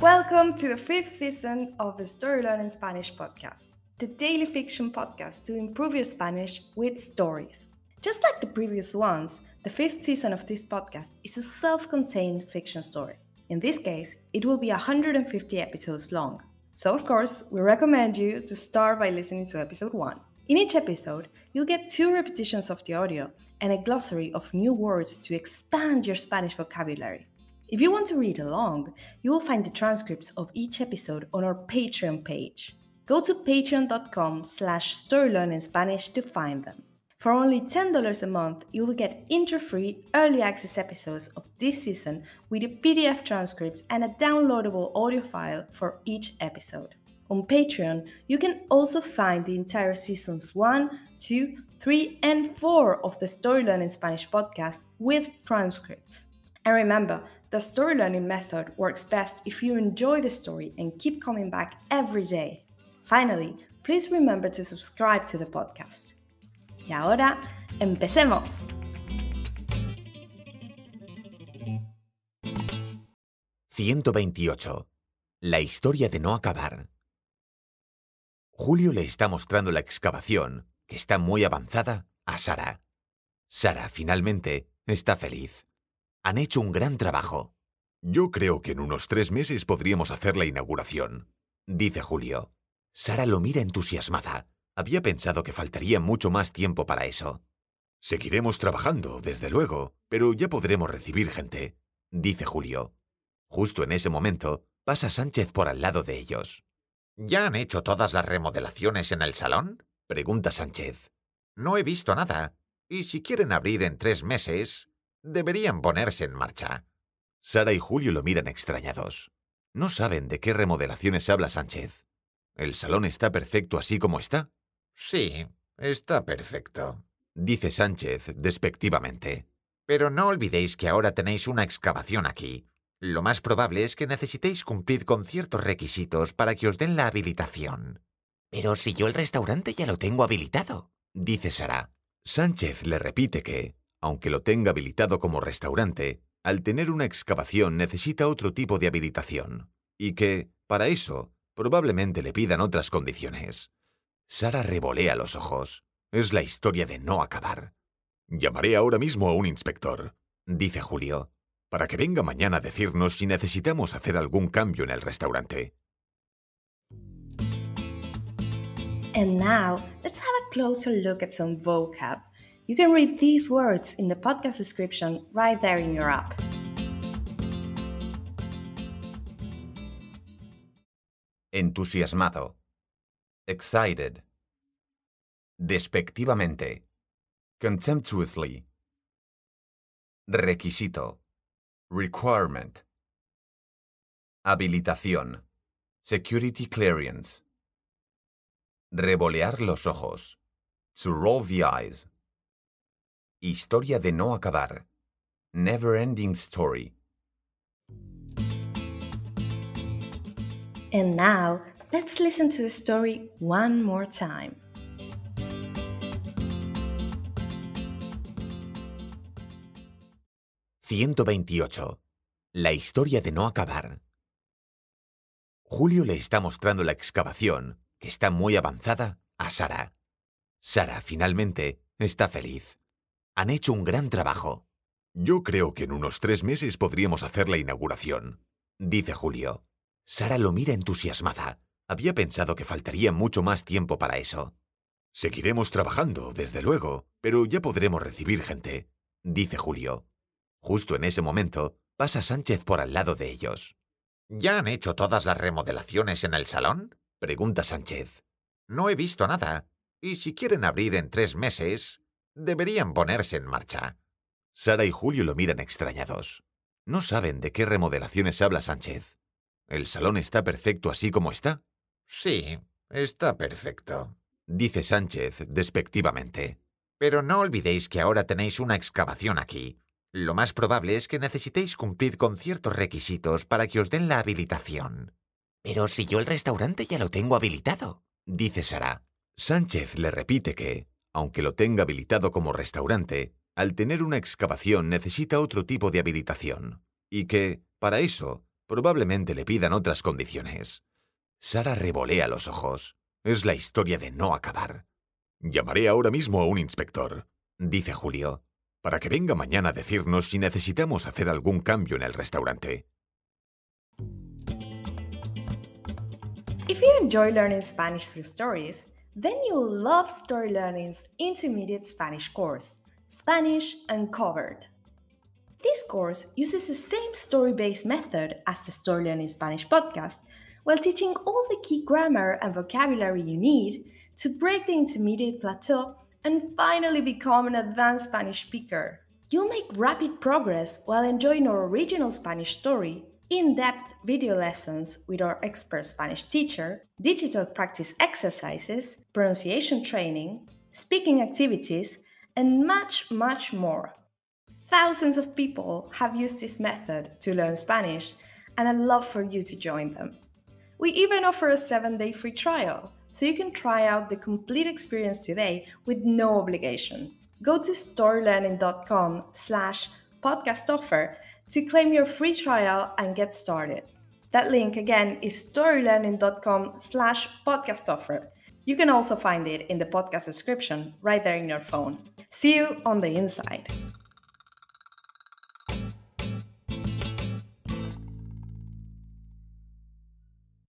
Welcome to the fifth season of the Story Learning Spanish podcast, the daily fiction podcast to improve your Spanish with stories. Just like the previous ones, the fifth season of this podcast is a self contained fiction story. In this case, it will be 150 episodes long. So, of course, we recommend you to start by listening to episode 1. In each episode, you'll get two repetitions of the audio and a glossary of new words to expand your Spanish vocabulary. If you want to read along, you will find the transcripts of each episode on our Patreon page. Go to patreon.com slash storylearningspanish to find them. For only $10 a month, you will get intro-free early access episodes of this season with a PDF transcripts and a downloadable audio file for each episode. On Patreon, you can also find the entire seasons 1, 2, 3, and 4 of the Story Learning Spanish podcast with transcripts. And remember, the story learning method works best if you enjoy the story and keep coming back every day. Finally, please remember to subscribe to the podcast. Y ahora, empecemos. ...128... La historia de no acabar. Julio le está mostrando la excavación, que está muy avanzada, a Sara. Sara, finalmente, está feliz. Han hecho un gran trabajo. Yo creo que en unos tres meses podríamos hacer la inauguración, dice Julio. Sara lo mira entusiasmada. Había pensado que faltaría mucho más tiempo para eso. Seguiremos trabajando, desde luego, pero ya podremos recibir gente, dice Julio. Justo en ese momento, pasa Sánchez por al lado de ellos. ¿Ya han hecho todas las remodelaciones en el salón? pregunta Sánchez. No he visto nada, y si quieren abrir en tres meses, deberían ponerse en marcha. Sara y Julio lo miran extrañados. No saben de qué remodelaciones habla Sánchez. ¿El salón está perfecto así como está? Sí, está perfecto, dice Sánchez despectivamente. Pero no olvidéis que ahora tenéis una excavación aquí, lo más probable es que necesitéis cumplir con ciertos requisitos para que os den la habilitación. Pero si yo el restaurante ya lo tengo habilitado, dice Sara. Sánchez le repite que, aunque lo tenga habilitado como restaurante, al tener una excavación necesita otro tipo de habilitación, y que, para eso, probablemente le pidan otras condiciones. Sara revolea los ojos. Es la historia de no acabar. Llamaré ahora mismo a un inspector, dice Julio para que venga mañana a decirnos si necesitamos hacer algún cambio en el restaurante. You can read these words in the podcast description right there in your app. Entusiasmado. Excited. Despectivamente. Contemptuously. Requisito. Requirement. Habilitación. Security clearance. Revolear los ojos. To roll the eyes. Historia de no acabar. Never ending story. And now, let's listen to the story one more time. 128. La historia de no acabar. Julio le está mostrando la excavación, que está muy avanzada, a Sara. Sara, finalmente, está feliz. Han hecho un gran trabajo. Yo creo que en unos tres meses podríamos hacer la inauguración, dice Julio. Sara lo mira entusiasmada. Había pensado que faltaría mucho más tiempo para eso. Seguiremos trabajando, desde luego, pero ya podremos recibir gente, dice Julio. Justo en ese momento, pasa Sánchez por al lado de ellos. ¿Ya han hecho todas las remodelaciones en el salón? pregunta Sánchez. No he visto nada, y si quieren abrir en tres meses, deberían ponerse en marcha. Sara y Julio lo miran extrañados. No saben de qué remodelaciones habla Sánchez. ¿El salón está perfecto así como está? Sí, está perfecto, dice Sánchez despectivamente. Pero no olvidéis que ahora tenéis una excavación aquí, lo más probable es que necesitéis cumplir con ciertos requisitos para que os den la habilitación. Pero si yo el restaurante ya lo tengo habilitado, dice Sara. Sánchez le repite que, aunque lo tenga habilitado como restaurante, al tener una excavación necesita otro tipo de habilitación, y que, para eso, probablemente le pidan otras condiciones. Sara revolea los ojos. Es la historia de no acabar. Llamaré ahora mismo a un inspector, dice Julio, para que venga mañana a decirnos si necesitamos hacer algún cambio en el restaurante. You enjoy learning Spanish through stories, then you'll love Story Learning's intermediate Spanish course, Spanish Uncovered. This course uses the same story based method as the Story Learning Spanish podcast while teaching all the key grammar and vocabulary you need to break the intermediate plateau and finally become an advanced Spanish speaker. You'll make rapid progress while enjoying our original Spanish story, in depth video lessons with our expert Spanish teacher, digital practice exercises, pronunciation training, speaking activities, and much, much more. Thousands of people have used this method to learn Spanish, and I'd love for you to join them. We even offer a seven day free trial, so you can try out the complete experience today with no obligation. Go to storylearning.com slash podcast offer to claim your free trial and get started. That link again is storylearning.com slash podcast offer. You can also find it in the podcast description right there in your phone. See you on the inside.